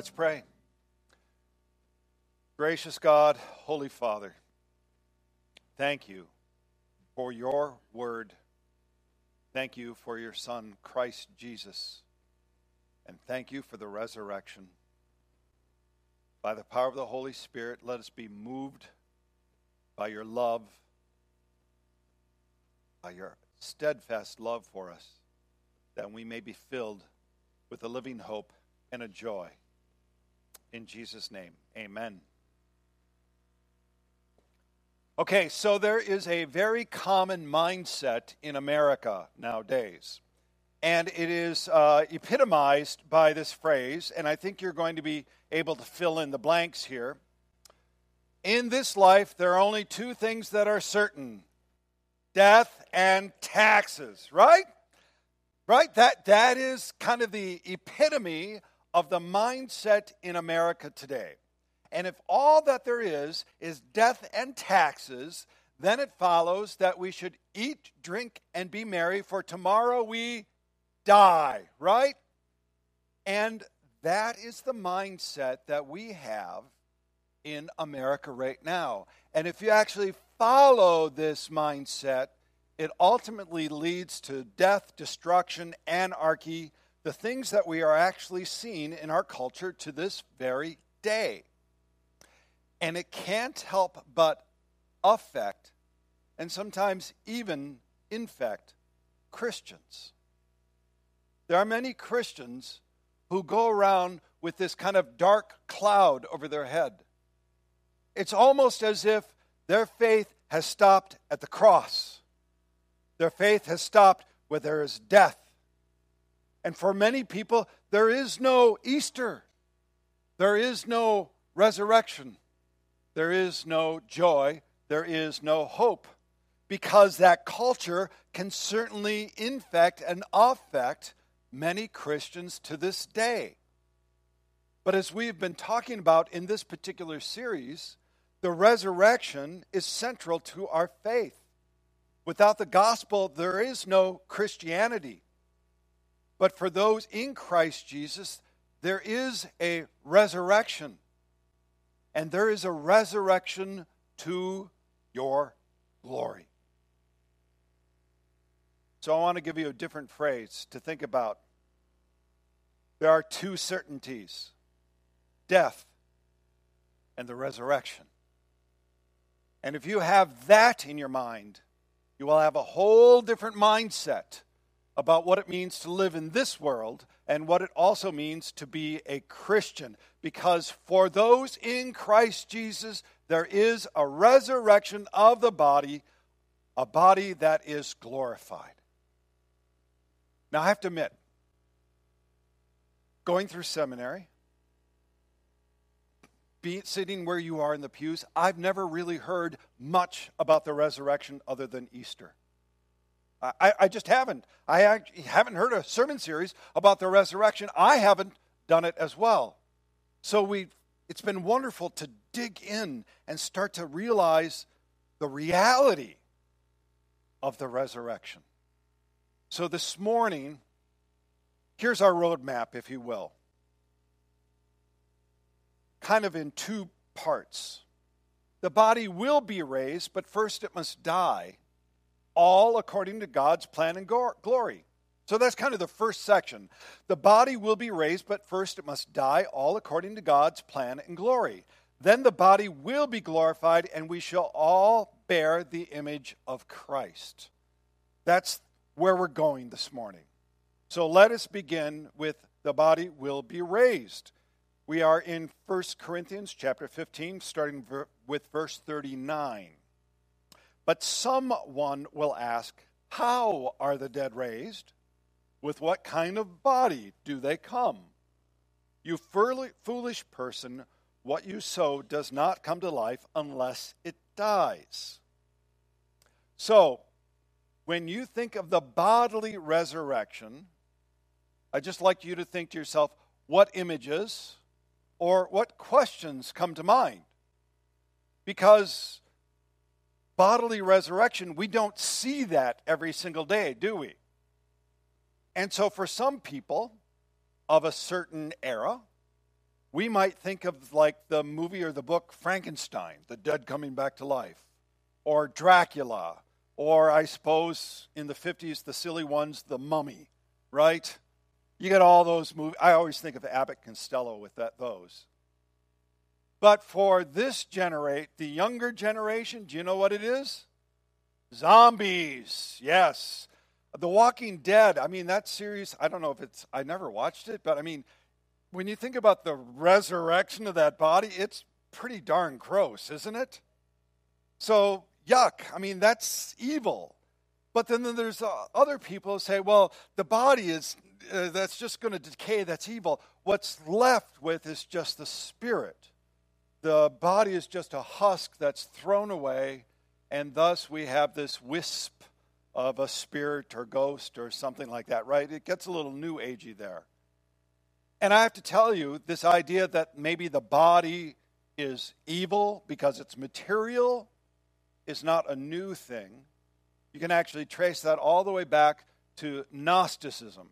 Let's pray. Gracious God, Holy Father, thank you for your word. Thank you for your Son, Christ Jesus. And thank you for the resurrection. By the power of the Holy Spirit, let us be moved by your love, by your steadfast love for us, that we may be filled with a living hope and a joy. In Jesus' name, amen. Okay, so there is a very common mindset in America nowadays. And it is uh, epitomized by this phrase, and I think you're going to be able to fill in the blanks here. In this life, there are only two things that are certain death and taxes, right? Right? That, that is kind of the epitome of the mindset in America today. And if all that there is is death and taxes, then it follows that we should eat, drink, and be merry, for tomorrow we die, right? And that is the mindset that we have in America right now. And if you actually follow this mindset, it ultimately leads to death, destruction, anarchy, the things that we are actually seeing in our culture to this very day. And it can't help but affect and sometimes even infect Christians. There are many Christians who go around with this kind of dark cloud over their head. It's almost as if their faith has stopped at the cross. Their faith has stopped where there is death and for many people, there is no Easter, there is no resurrection, there is no joy, there is no hope, because that culture can certainly infect and affect many Christians to this day. But as we've been talking about in this particular series, the resurrection is central to our faith. Without the gospel, there is no Christianity. But for those in Christ Jesus, there is a resurrection. And there is a resurrection to your glory. So I want to give you a different phrase to think about. There are two certainties death and the resurrection. And if you have that in your mind, you will have a whole different mindset about what it means to live in this world and what it also means to be a Christian. Because for those in Christ Jesus, there is a resurrection of the body, a body that is glorified. Now, I have to admit, going through seminary, be, sitting where you are in the pews, I've never really heard much about the resurrection other than Easter. I, I just haven't. I haven't heard a sermon series about the resurrection. I haven't done it as well. So we, it's been wonderful to dig in and start to realize the reality of the resurrection. So this morning, here's our roadmap, if you will, kind of in two parts. The body will be raised, but first it must die all according to God's plan and glory. So that's kind of the first section. The body will be raised, but first it must die, all according to God's plan and glory. Then the body will be glorified, and we shall all bear the image of Christ. That's where we're going this morning. So let us begin with the body will be raised. We are in 1 Corinthians chapter 15, starting with verse 39. But someone will ask, How are the dead raised? With what kind of body do they come? You foolish person, what you sow does not come to life unless it dies. So, when you think of the bodily resurrection, I'd just like you to think to yourself what images or what questions come to mind. Because bodily resurrection, we don't see that every single day, do we? And so, for some people of a certain era, we might think of like the movie or the book Frankenstein, the dead coming back to life, or Dracula, or I suppose in the 50s, the silly ones, The Mummy, right? You get all those movies. I always think of Abbott Costello with that, those. But for this generate, the younger generation, do you know what it is? Zombies. Yes. The Walking Dead. I mean, that series, I don't know if it's, I never watched it, but I mean, when you think about the resurrection of that body, it's pretty darn gross, isn't it? So, yuck. I mean, that's evil. But then there's uh, other people who say, well, the body is, uh, that's just going to decay, that's evil. What's left with is just the spirit. The body is just a husk that's thrown away, and thus we have this wisp of a spirit or ghost or something like that, right? It gets a little new agey there. And I have to tell you, this idea that maybe the body is evil because it's material is not a new thing. You can actually trace that all the way back to Gnosticism.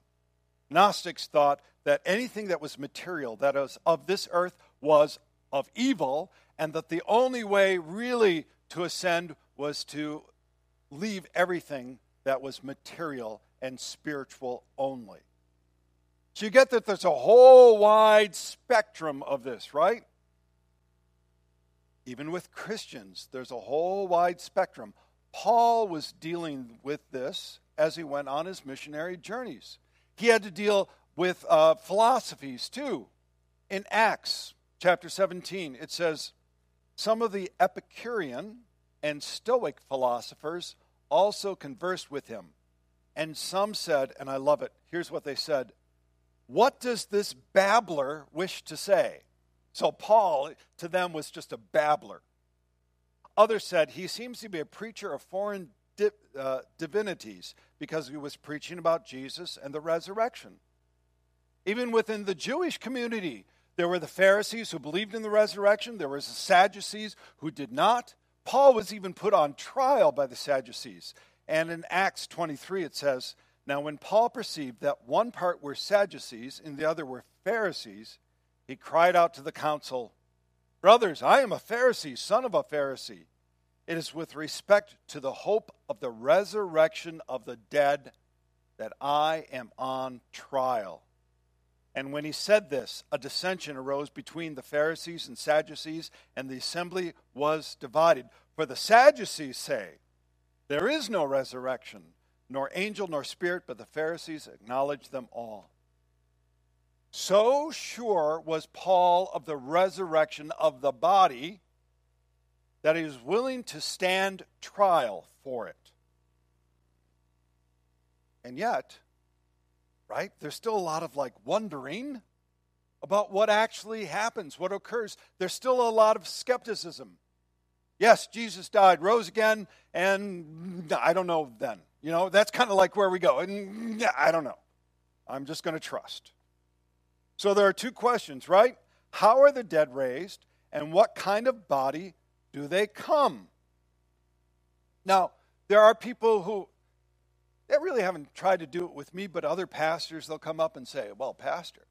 Gnostics thought that anything that was material, that was of this earth, was of evil, and that the only way really to ascend was to leave everything that was material and spiritual only. So you get that there's a whole wide spectrum of this, right? Even with Christians, there's a whole wide spectrum. Paul was dealing with this as he went on his missionary journeys. He had to deal with uh, philosophies too. In Acts chapter 17, it says, Some of the Epicurean and Stoic philosophers also conversed with him. And some said, and I love it, here's what they said What does this babbler wish to say? So Paul, to them, was just a babbler. Others said, He seems to be a preacher of foreign di- uh, divinities because he was preaching about Jesus and the resurrection. Even within the Jewish community, there were the Pharisees who believed in the resurrection, there was the Sadducees who did not. Paul was even put on trial by the Sadducees. And in Acts 23, it says, Now when Paul perceived that one part were Sadducees and the other were Pharisees, he cried out to the council, Brothers, I am a Pharisee, son of a Pharisee. It is with respect to the hope of the resurrection of the dead that I am on trial. And when he said this, a dissension arose between the Pharisees and Sadducees, and the assembly was divided. For the Sadducees say, There is no resurrection, nor angel nor spirit, but the Pharisees acknowledge them all. So sure was Paul of the resurrection of the body that he was willing to stand trial for it. And yet, right? There's still a lot of like wondering about what actually happens, what occurs. There's still a lot of skepticism. Yes, Jesus died, rose again, and I don't know then. You know, that's kind of like where we go. And I don't know. I'm just going to trust. So there are two questions, right? How are the dead raised, and what kind of body do they come? Now, there are people who they really haven't tried to do it with me, but other pastors, they'll come up and say, Well, Pastor,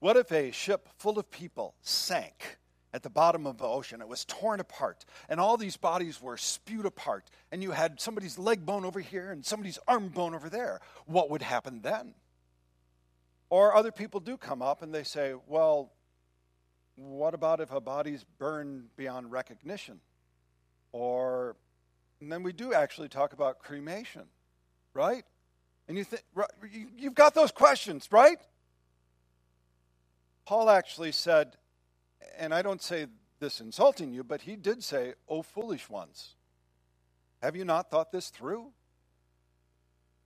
what if a ship full of people sank at the bottom of the ocean? It was torn apart, and all these bodies were spewed apart, and you had somebody's leg bone over here and somebody's arm bone over there. What would happen then? Or other people do come up and they say, Well, what about if a body's burned beyond recognition? Or, and then we do actually talk about cremation right? And you think you've got those questions, right? Paul actually said, and I don't say this insulting you, but he did say, "O foolish ones, have you not thought this through?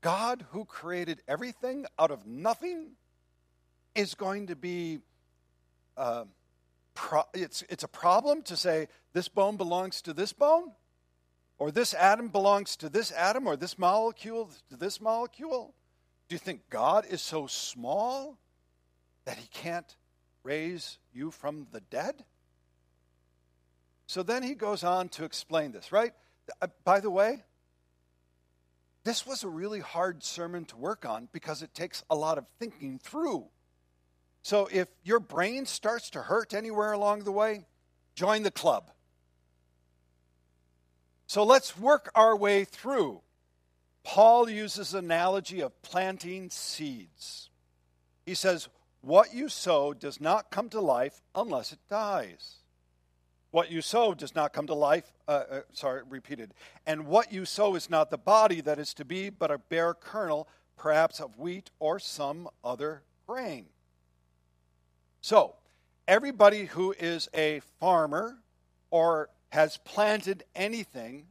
God, who created everything out of nothing, is going to be." Uh, pro- it's, it's a problem to say this bone belongs to this bone or this atom belongs to this atom, or this molecule to this molecule? Do you think God is so small that he can't raise you from the dead? So then he goes on to explain this, right? Uh, by the way, this was a really hard sermon to work on because it takes a lot of thinking through. So if your brain starts to hurt anywhere along the way, join the club. So let's work our way through. Paul uses analogy of planting seeds. He says, What you sow does not come to life unless it dies. What you sow does not come to life, uh, uh, sorry, repeated. And what you sow is not the body that is to be, but a bare kernel, perhaps of wheat or some other grain. So, everybody who is a farmer or has planted anything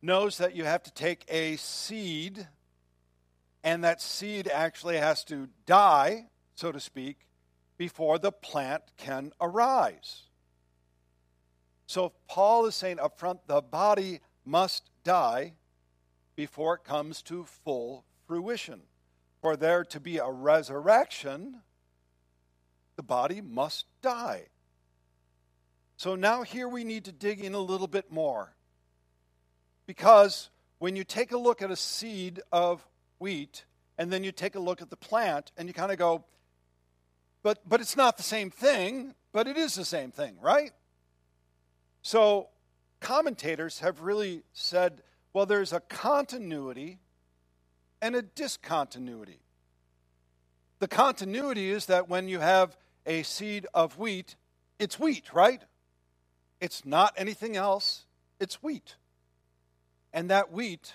knows that you have to take a seed, and that seed actually has to die, so to speak, before the plant can arise. So Paul is saying up front the body must die before it comes to full fruition. For there to be a resurrection, the body must die. So now here we need to dig in a little bit more. Because when you take a look at a seed of wheat and then you take a look at the plant and you kind of go, but, but it's not the same thing, but it is the same thing, right? So commentators have really said, well, there's a continuity and a discontinuity. The continuity is that when you have a seed of wheat, it's wheat, right? It's not anything else, it's wheat. And that wheat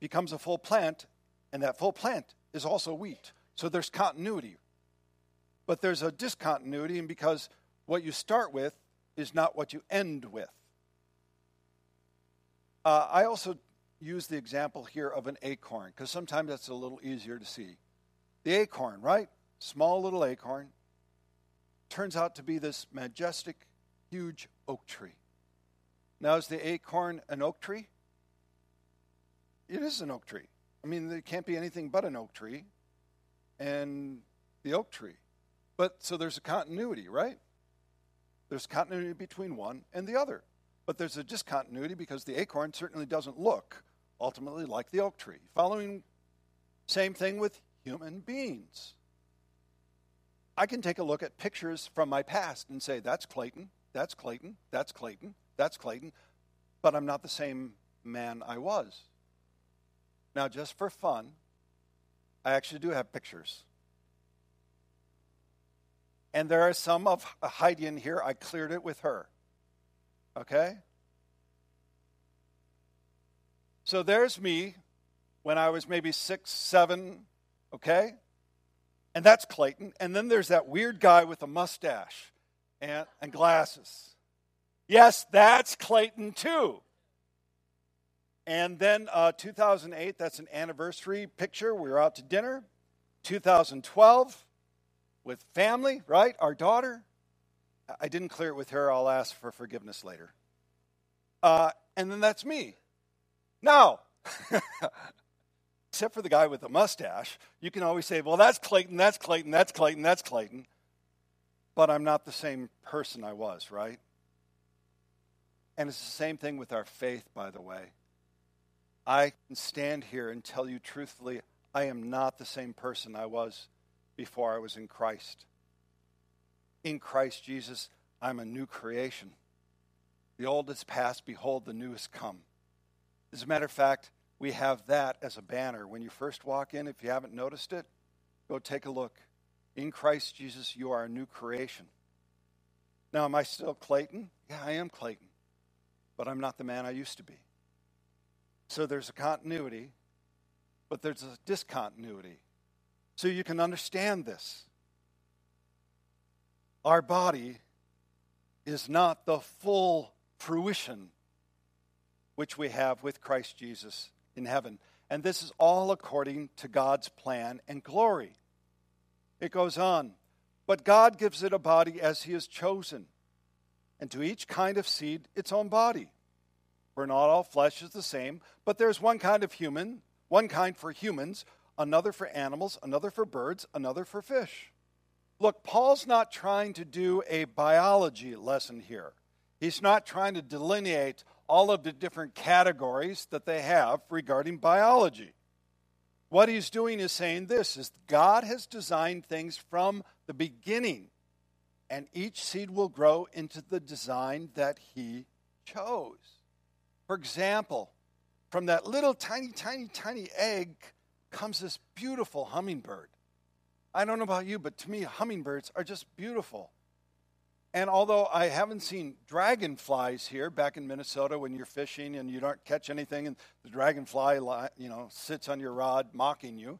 becomes a full plant, and that full plant is also wheat. So there's continuity. But there's a discontinuity, and because what you start with is not what you end with. Uh, I also use the example here of an acorn, because sometimes that's a little easier to see. The acorn, right? Small little acorn, turns out to be this majestic, huge oak tree. Now, is the acorn an oak tree? It is an oak tree. I mean, there can't be anything but an oak tree and the oak tree. But so there's a continuity, right? There's continuity between one and the other. But there's a discontinuity because the acorn certainly doesn't look ultimately like the oak tree. Following same thing with human beings. I can take a look at pictures from my past and say, that's Clayton, that's Clayton, that's Clayton, that's Clayton, but I'm not the same man I was. Now, just for fun, I actually do have pictures. And there are some of Heidi in here. I cleared it with her. Okay? So there's me when I was maybe six, seven, okay? And that's Clayton. And then there's that weird guy with a mustache and, and glasses. Yes, that's Clayton too. And then uh, 2008, that's an anniversary picture. We were out to dinner. 2012, with family, right? Our daughter. I didn't clear it with her. I'll ask for forgiveness later. Uh, and then that's me. Now, except for the guy with the mustache, you can always say, well, that's Clayton, that's Clayton, that's Clayton, that's Clayton. But I'm not the same person I was, right? And it's the same thing with our faith, by the way. I can stand here and tell you truthfully, I am not the same person I was before I was in Christ. In Christ Jesus, I'm a new creation. The old is past, behold, the new has come. As a matter of fact, we have that as a banner. When you first walk in, if you haven't noticed it, go take a look. In Christ Jesus, you are a new creation. Now, am I still Clayton? Yeah, I am Clayton. But I'm not the man I used to be. So there's a continuity, but there's a discontinuity. So you can understand this. Our body is not the full fruition which we have with Christ Jesus in heaven. And this is all according to God's plan and glory. It goes on. But God gives it a body as He has chosen, and to each kind of seed its own body. For not all flesh is the same, but there's one kind of human, one kind for humans, another for animals, another for birds, another for fish. Look, Paul's not trying to do a biology lesson here. He's not trying to delineate all of the different categories that they have regarding biology. What he's doing is saying this is God has designed things from the beginning, and each seed will grow into the design that He chose. For example, from that little tiny, tiny, tiny egg comes this beautiful hummingbird. I don't know about you, but to me, hummingbirds are just beautiful. And although I haven't seen dragonflies here back in Minnesota when you're fishing and you don't catch anything and the dragonfly you know sits on your rod mocking you,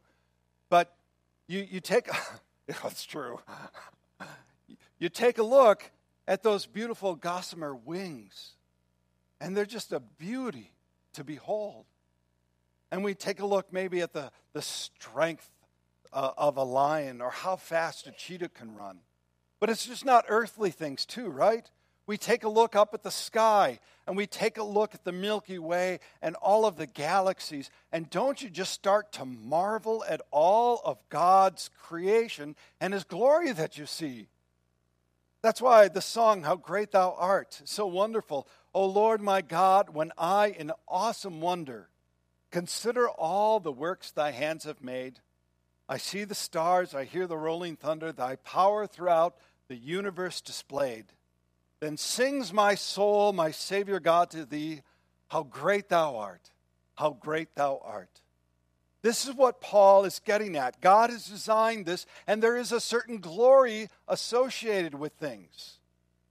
but you, you take that's true. You take a look at those beautiful gossamer wings, and they're just a beauty to behold. And we take a look maybe at the, the strength uh, of a lion or how fast a cheetah can run. But it's just not earthly things, too, right? We take a look up at the sky and we take a look at the Milky Way and all of the galaxies. And don't you just start to marvel at all of God's creation and His glory that you see? That's why the song, How Great Thou Art, so wonderful. O Lord my God, when I, in awesome wonder, consider all the works thy hands have made, I see the stars, I hear the rolling thunder, thy power throughout the universe displayed. Then sings my soul, my Savior God, to thee, How great thou art! How great thou art! This is what Paul is getting at. God has designed this, and there is a certain glory associated with things.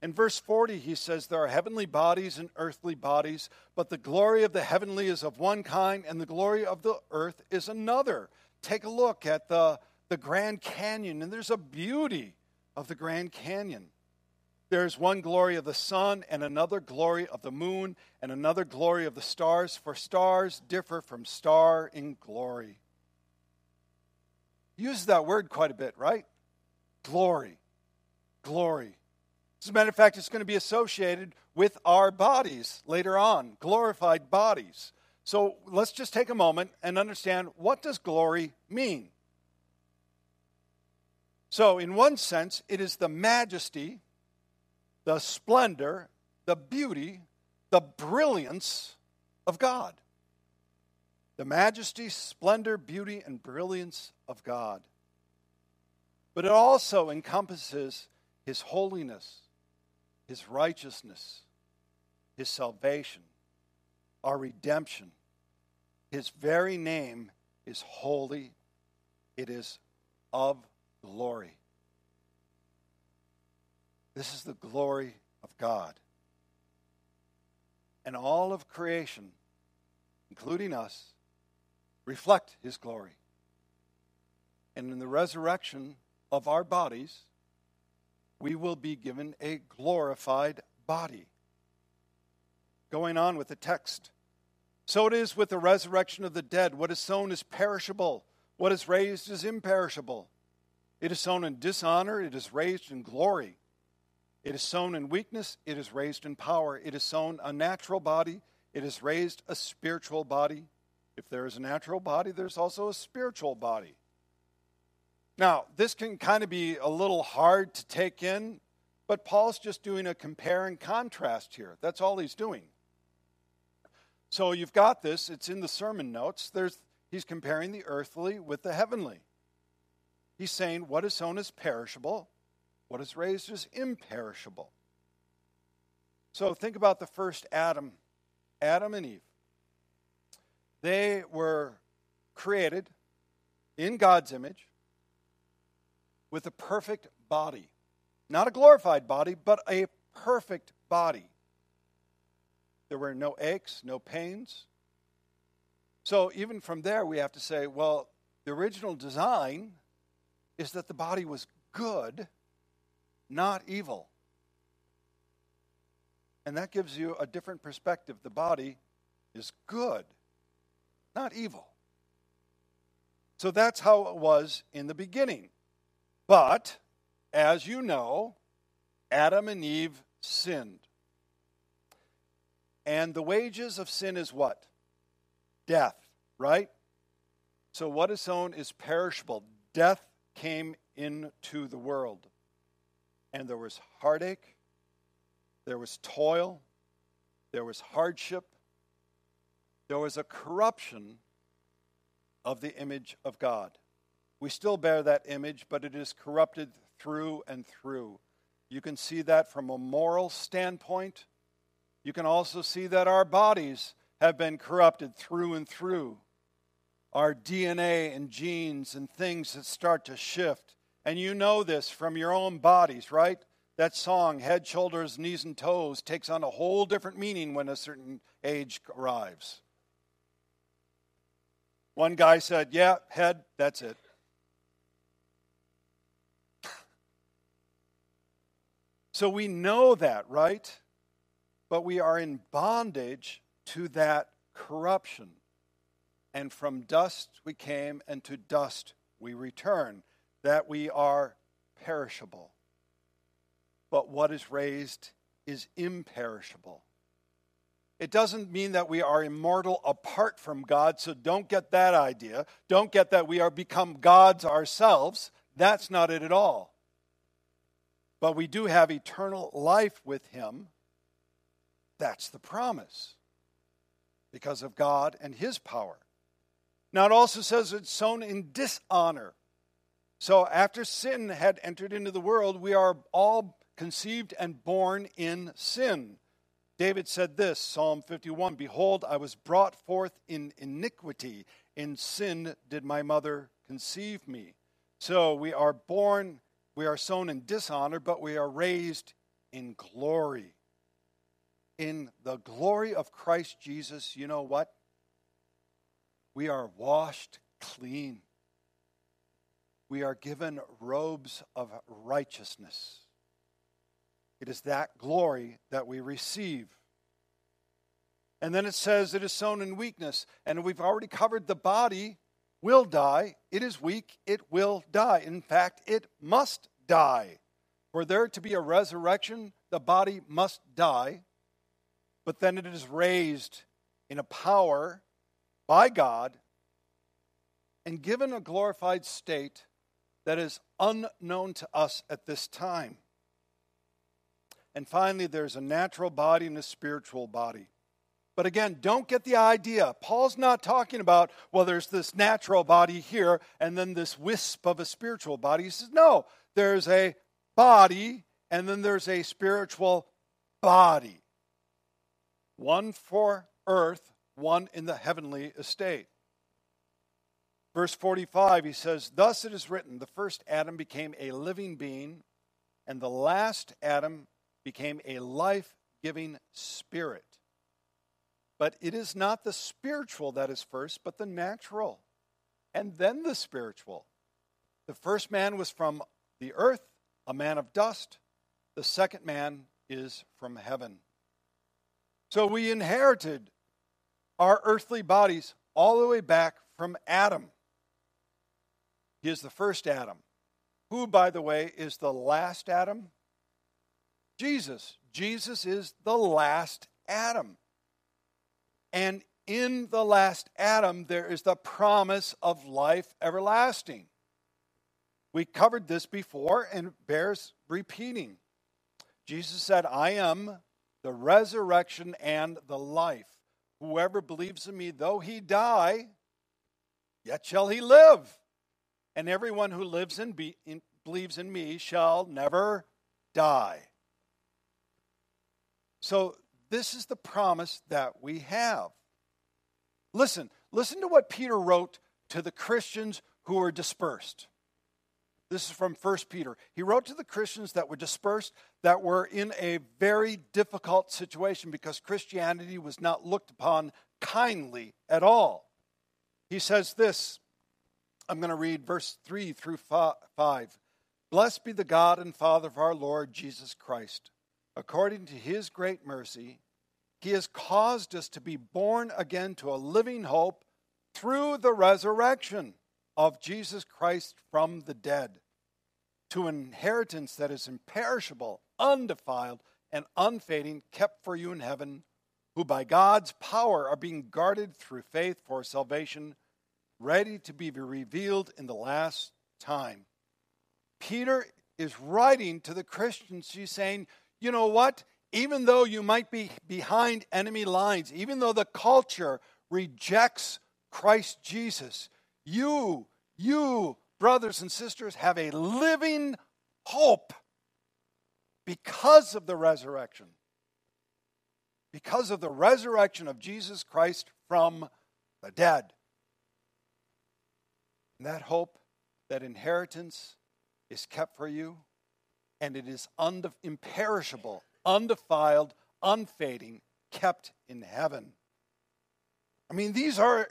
In verse 40, he says, There are heavenly bodies and earthly bodies, but the glory of the heavenly is of one kind, and the glory of the earth is another. Take a look at the, the Grand Canyon, and there's a beauty of the Grand Canyon. There's one glory of the sun, and another glory of the moon, and another glory of the stars, for stars differ from star in glory. Use that word quite a bit, right? Glory. Glory. As a matter of fact, it's going to be associated with our bodies later on, glorified bodies. So let's just take a moment and understand what does glory mean? So, in one sense, it is the majesty, the splendor, the beauty, the brilliance of God. The majesty, splendor, beauty, and brilliance of God. But it also encompasses His holiness, His righteousness, His salvation, our redemption, his very name is holy, it is of glory. This is the glory of God. And all of creation, including us, reflect his glory. And in the resurrection of our bodies, we will be given a glorified body. Going on with the text. So it is with the resurrection of the dead. What is sown is perishable, what is raised is imperishable. It is sown in dishonor, it is raised in glory. It is sown in weakness, it is raised in power. It is sown a natural body, it is raised a spiritual body. If there is a natural body, there's also a spiritual body. Now, this can kind of be a little hard to take in, but Paul's just doing a compare and contrast here. That's all he's doing. So you've got this, it's in the sermon notes. There's, he's comparing the earthly with the heavenly. He's saying what is sown is perishable, what is raised is imperishable. So think about the first Adam, Adam and Eve. They were created in God's image with a perfect body. Not a glorified body, but a perfect body. There were no aches, no pains. So even from there, we have to say, well, the original design is that the body was good, not evil. And that gives you a different perspective. The body is good, not evil. So that's how it was in the beginning. But, as you know, Adam and Eve sinned. And the wages of sin is what? Death, right? So what is sown is perishable. Death came into the world. And there was heartache, there was toil, there was hardship, there was a corruption of the image of God. We still bear that image, but it is corrupted through and through. You can see that from a moral standpoint. You can also see that our bodies have been corrupted through and through. Our DNA and genes and things that start to shift. And you know this from your own bodies, right? That song, Head, Shoulders, Knees, and Toes, takes on a whole different meaning when a certain age arrives. One guy said, Yeah, head, that's it. so we know that, right? But we are in bondage to that corruption. And from dust we came, and to dust we return. That we are perishable. But what is raised is imperishable. It doesn't mean that we are immortal apart from God, so don't get that idea. Don't get that we are become gods ourselves. That's not it at all. But we do have eternal life with Him. That's the promise because of God and His power. Now, it also says it's sown in dishonor. So, after sin had entered into the world, we are all conceived and born in sin. David said this Psalm 51 Behold, I was brought forth in iniquity, in sin did my mother conceive me. So we are born, we are sown in dishonor, but we are raised in glory. In the glory of Christ Jesus, you know what? We are washed clean. We are given robes of righteousness. It is that glory that we receive. And then it says it is sown in weakness. And we've already covered the body will die. It is weak. It will die. In fact, it must die. For there to be a resurrection, the body must die. But then it is raised in a power by God and given a glorified state that is unknown to us at this time. And finally, there's a natural body and a spiritual body. But again, don't get the idea. Paul's not talking about, well, there's this natural body here and then this wisp of a spiritual body. He says, no, there's a body and then there's a spiritual body. One for earth, one in the heavenly estate. Verse 45, he says, Thus it is written, the first Adam became a living being, and the last Adam became a life giving spirit. But it is not the spiritual that is first, but the natural, and then the spiritual. The first man was from the earth, a man of dust. The second man is from heaven. So we inherited our earthly bodies all the way back from Adam. He is the first Adam, who, by the way, is the last Adam Jesus. Jesus is the last Adam. And in the last Adam, there is the promise of life everlasting. We covered this before and bears repeating. Jesus said, I am the resurrection and the life. Whoever believes in me, though he die, yet shall he live. And everyone who lives and in, believes in me shall never die. So, this is the promise that we have. Listen, listen to what Peter wrote to the Christians who were dispersed. This is from 1 Peter. He wrote to the Christians that were dispersed, that were in a very difficult situation because Christianity was not looked upon kindly at all. He says this I'm going to read verse 3 through 5. Blessed be the God and Father of our Lord Jesus Christ according to his great mercy, he has caused us to be born again to a living hope through the resurrection of Jesus Christ from the dead, to an inheritance that is imperishable, undefiled, and unfading, kept for you in heaven, who by God's power are being guarded through faith for salvation, ready to be revealed in the last time. Peter is writing to the Christians. He's saying, you know what? Even though you might be behind enemy lines, even though the culture rejects Christ Jesus, you, you, brothers and sisters, have a living hope because of the resurrection. Because of the resurrection of Jesus Christ from the dead. And that hope, that inheritance is kept for you, and it is unde- imperishable, undefiled, unfading, kept in heaven. I mean, these are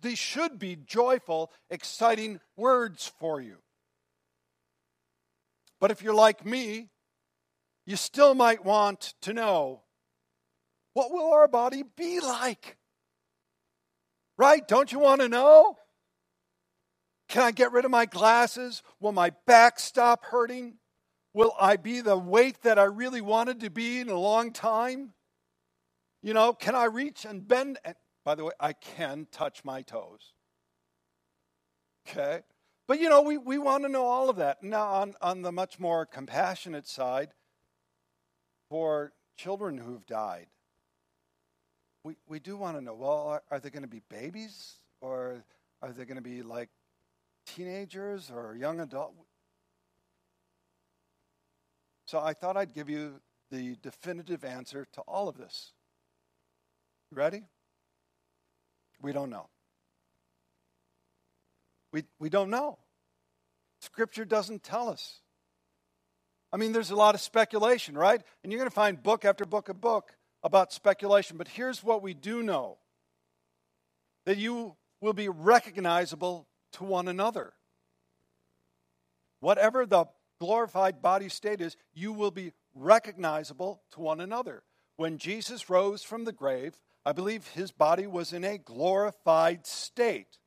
these should be joyful, exciting words for you. But if you're like me, you still might want to know what will our body be like? Right? Don't you want to know? Can I get rid of my glasses? Will my back stop hurting? Will I be the weight that I really wanted to be in a long time? You know, can I reach and bend? And by the way, I can touch my toes. Okay? But you know, we, we want to know all of that. Now, on, on the much more compassionate side, for children who've died, we, we do want to know well, are, are they going to be babies? Or are they going to be like teenagers or young adults? So I thought I'd give you the definitive answer to all of this. You Ready? We don't know. We, we don't know. Scripture doesn't tell us. I mean, there's a lot of speculation, right? And you're going to find book after book of book about speculation. But here's what we do know that you will be recognizable to one another. Whatever the glorified body state is, you will be recognizable to one another. When Jesus rose from the grave, I believe his body was in a glorified state.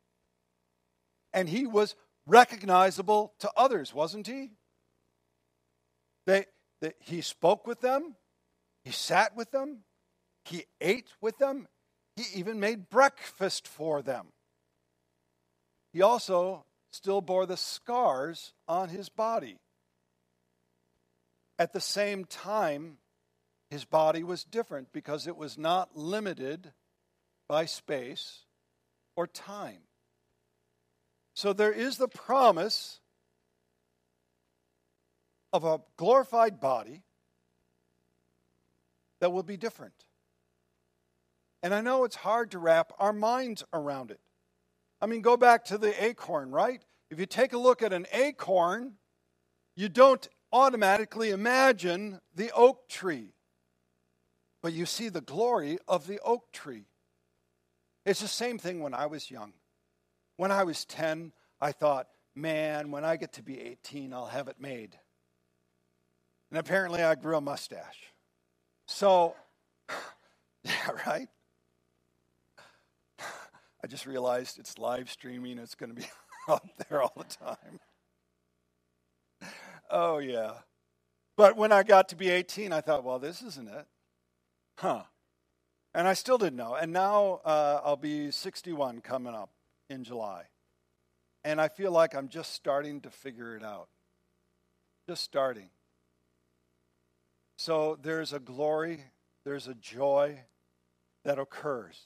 And he was recognizable to others, wasn't he? They, they, he spoke with them, he sat with them, he ate with them, he even made breakfast for them. He also still bore the scars on his body. At the same time, his body was different because it was not limited by space or time. So there is the promise of a glorified body that will be different. And I know it's hard to wrap our minds around it. I mean, go back to the acorn, right? If you take a look at an acorn, you don't automatically imagine the oak tree, but you see the glory of the oak tree. It's the same thing when I was young. When I was 10, I thought, man, when I get to be 18, I'll have it made. And apparently, I grew a mustache. So, yeah, right? I just realized it's live streaming, it's going to be up there all the time. Oh, yeah. But when I got to be 18, I thought, well, this isn't it. Huh. And I still didn't know. And now uh, I'll be 61 coming up in July. And I feel like I'm just starting to figure it out. Just starting. So there's a glory, there's a joy that occurs.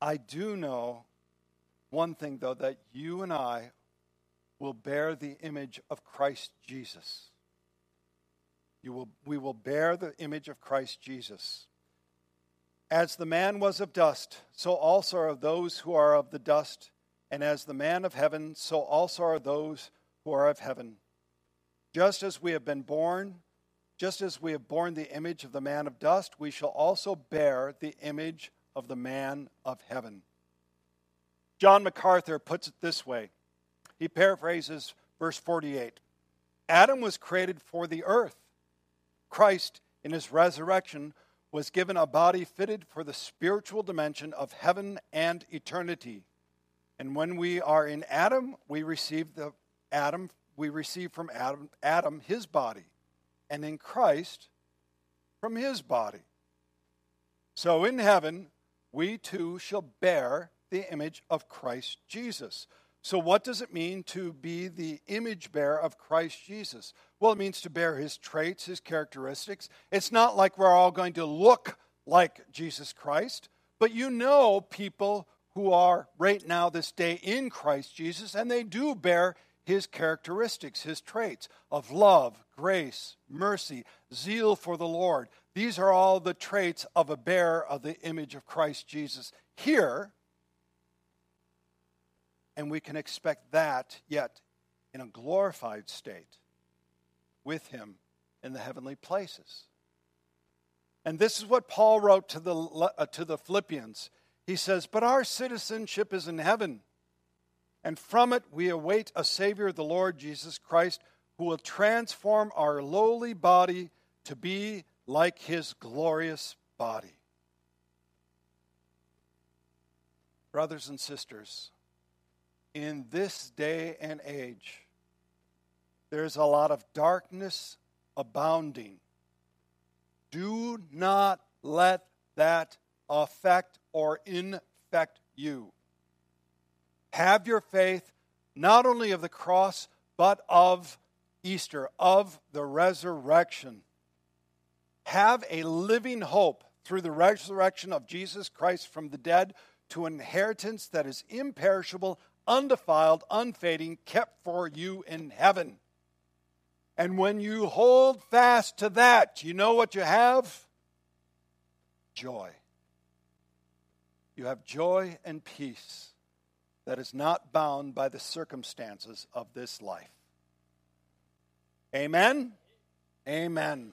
I do know one thing, though, that you and I will bear the image of Christ Jesus. You will, we will bear the image of Christ Jesus. As the man was of dust, so also are those who are of the dust. And as the man of heaven, so also are those who are of heaven. Just as we have been born, just as we have borne the image of the man of dust, we shall also bear the image of the man of heaven. John MacArthur puts it this way he paraphrases verse 48 Adam was created for the earth. Christ, in his resurrection, was given a body fitted for the spiritual dimension of heaven and eternity. And when we are in Adam, we receive the Adam, we receive from Adam, Adam his body, and in Christ from his body. So in heaven, we too shall bear the image of Christ Jesus. So, what does it mean to be the image bearer of Christ Jesus? Well, it means to bear his traits, his characteristics. It's not like we're all going to look like Jesus Christ, but you know people who are right now, this day, in Christ Jesus, and they do bear his characteristics, his traits of love, grace, mercy, zeal for the Lord. These are all the traits of a bearer of the image of Christ Jesus here. And we can expect that yet in a glorified state with him in the heavenly places. And this is what Paul wrote to the, uh, to the Philippians. He says, But our citizenship is in heaven, and from it we await a Savior, the Lord Jesus Christ, who will transform our lowly body to be like his glorious body. Brothers and sisters, in this day and age, there's a lot of darkness abounding do not let that affect or infect you. Have your faith not only of the cross, but of Easter, of the resurrection. Have a living hope through the resurrection of Jesus Christ from the dead to an inheritance that is imperishable, undefiled, unfading, kept for you in heaven. And when you hold fast to that, you know what you have? Joy. You have joy and peace that is not bound by the circumstances of this life. Amen? Amen.